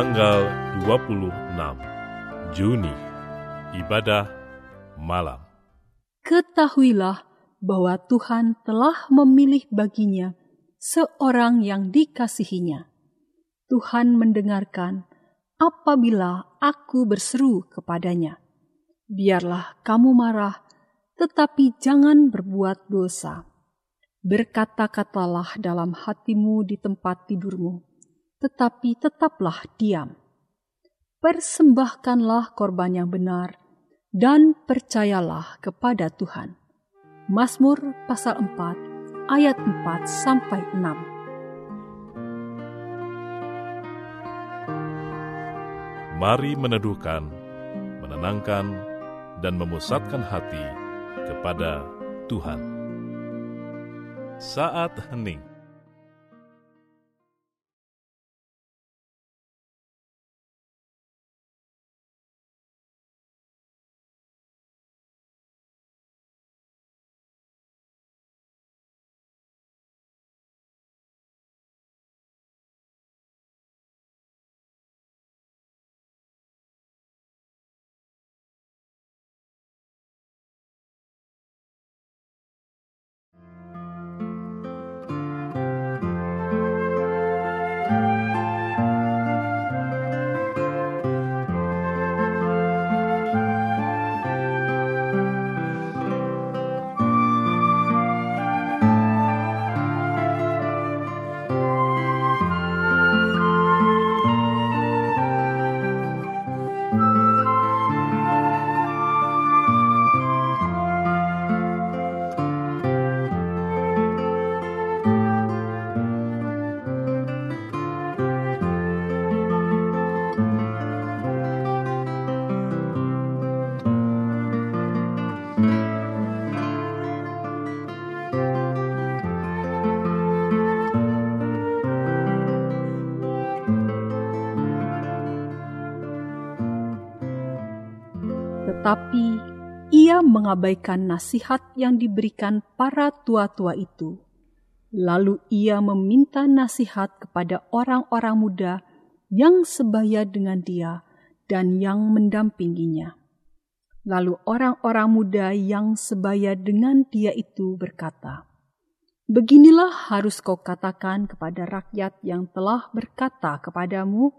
tanggal 26 Juni, ibadah malam. Ketahuilah bahwa Tuhan telah memilih baginya seorang yang dikasihinya. Tuhan mendengarkan apabila aku berseru kepadanya. Biarlah kamu marah, tetapi jangan berbuat dosa. Berkata-katalah dalam hatimu di tempat tidurmu, tetapi tetaplah diam. Persembahkanlah korban yang benar, dan percayalah kepada Tuhan. Mazmur pasal 4 ayat 4 sampai 6. Mari meneduhkan, menenangkan, dan memusatkan hati kepada Tuhan. Saat hening mengabaikan nasihat yang diberikan para tua-tua itu. Lalu ia meminta nasihat kepada orang-orang muda yang sebaya dengan dia dan yang mendampinginya. Lalu orang-orang muda yang sebaya dengan dia itu berkata, Beginilah harus kau katakan kepada rakyat yang telah berkata kepadamu,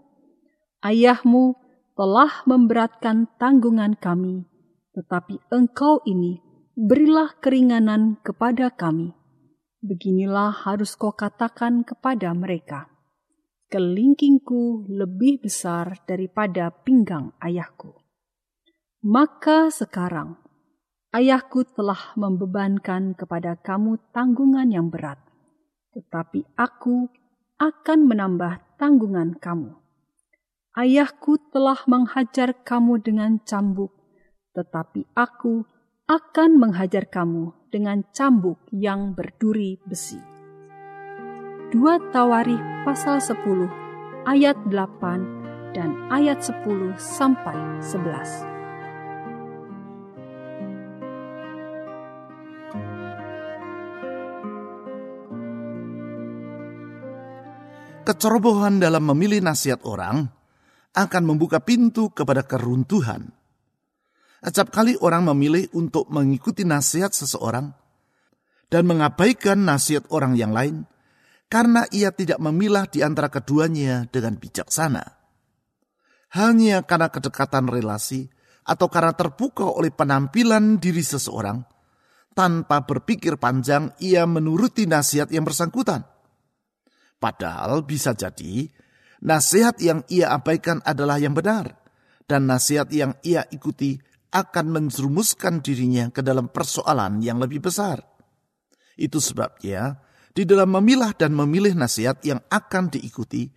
Ayahmu telah memberatkan tanggungan kami, tetapi engkau ini berilah keringanan kepada kami. Beginilah harus kau katakan kepada mereka. Kelingkingku lebih besar daripada pinggang ayahku. Maka sekarang, ayahku telah membebankan kepada kamu tanggungan yang berat, tetapi aku akan menambah tanggungan kamu. Ayahku telah menghajar kamu dengan cambuk, tetapi aku akan menghajar kamu dengan cambuk yang berduri besi. Dua Tawarikh pasal 10 ayat 8 dan ayat 10 sampai 11. Kecerobohan dalam memilih nasihat orang akan membuka pintu kepada keruntuhan. Acap kali orang memilih untuk mengikuti nasihat seseorang dan mengabaikan nasihat orang yang lain karena ia tidak memilah di antara keduanya dengan bijaksana. Hanya karena kedekatan relasi atau karena terpukau oleh penampilan diri seseorang, tanpa berpikir panjang ia menuruti nasihat yang bersangkutan. Padahal bisa jadi nasihat yang ia abaikan adalah yang benar, dan nasihat yang ia ikuti akan menjerumuskan dirinya ke dalam persoalan yang lebih besar. Itu sebabnya, di dalam memilah dan memilih nasihat yang akan diikuti,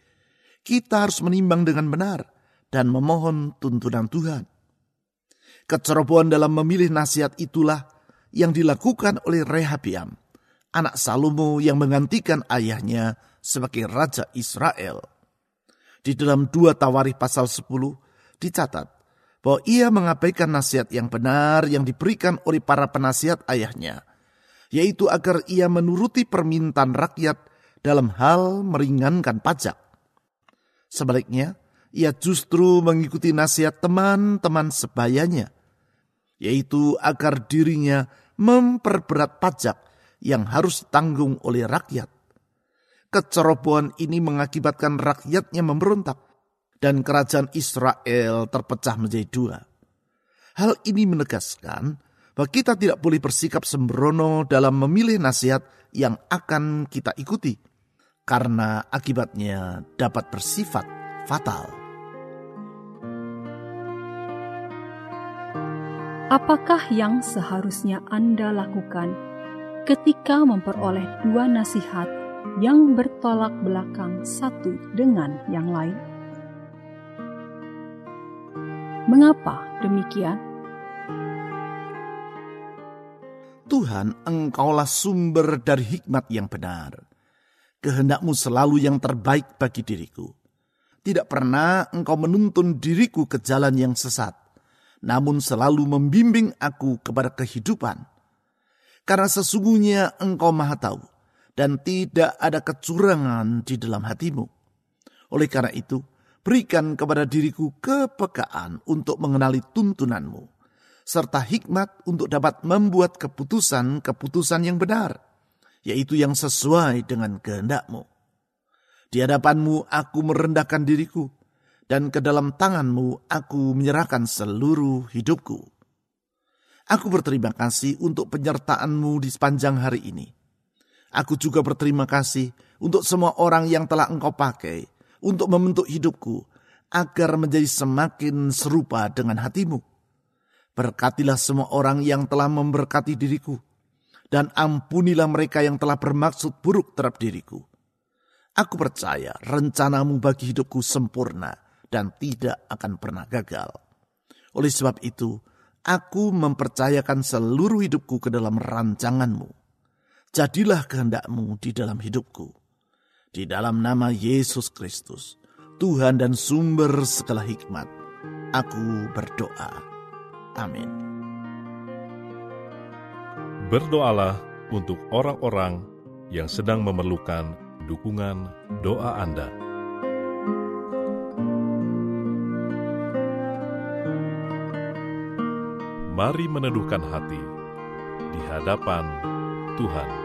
kita harus menimbang dengan benar dan memohon tuntunan Tuhan. Kecerobohan dalam memilih nasihat itulah yang dilakukan oleh Rehabiam, anak Salomo yang menggantikan ayahnya sebagai Raja Israel. Di dalam dua Tawarikh pasal 10 dicatat bahwa ia mengabaikan nasihat yang benar yang diberikan oleh para penasihat ayahnya, yaitu agar ia menuruti permintaan rakyat dalam hal meringankan pajak. Sebaliknya, ia justru mengikuti nasihat teman-teman sebayanya, yaitu agar dirinya memperberat pajak yang harus ditanggung oleh rakyat. Kecerobohan ini mengakibatkan rakyatnya memberontak dan kerajaan Israel terpecah menjadi dua. Hal ini menegaskan bahwa kita tidak boleh bersikap sembrono dalam memilih nasihat yang akan kita ikuti, karena akibatnya dapat bersifat fatal. Apakah yang seharusnya Anda lakukan ketika memperoleh dua nasihat yang bertolak belakang satu dengan yang lain? Mengapa demikian? Tuhan, Engkaulah sumber dari hikmat yang benar. Kehendakmu selalu yang terbaik bagi diriku. Tidak pernah Engkau menuntun diriku ke jalan yang sesat namun selalu membimbing aku kepada kehidupan. Karena sesungguhnya engkau maha tahu, dan tidak ada kecurangan di dalam hatimu. Oleh karena itu, berikan kepada diriku kepekaan untuk mengenali tuntunanmu, serta hikmat untuk dapat membuat keputusan-keputusan yang benar, yaitu yang sesuai dengan kehendakmu. Di hadapanmu aku merendahkan diriku, dan ke dalam tanganmu aku menyerahkan seluruh hidupku. Aku berterima kasih untuk penyertaanmu di sepanjang hari ini. Aku juga berterima kasih untuk semua orang yang telah engkau pakai untuk membentuk hidupku agar menjadi semakin serupa dengan hatimu. Berkatilah semua orang yang telah memberkati diriku, dan ampunilah mereka yang telah bermaksud buruk terhadap diriku. Aku percaya rencanamu bagi hidupku sempurna, dan tidak akan pernah gagal. Oleh sebab itu, aku mempercayakan seluruh hidupku ke dalam rancanganmu. Jadilah kehendakmu di dalam hidupku. Di dalam nama Yesus Kristus, Tuhan dan sumber segala hikmat, aku berdoa. Amin. Berdoalah untuk orang-orang yang sedang memerlukan dukungan doa Anda. Mari meneduhkan hati di hadapan Tuhan.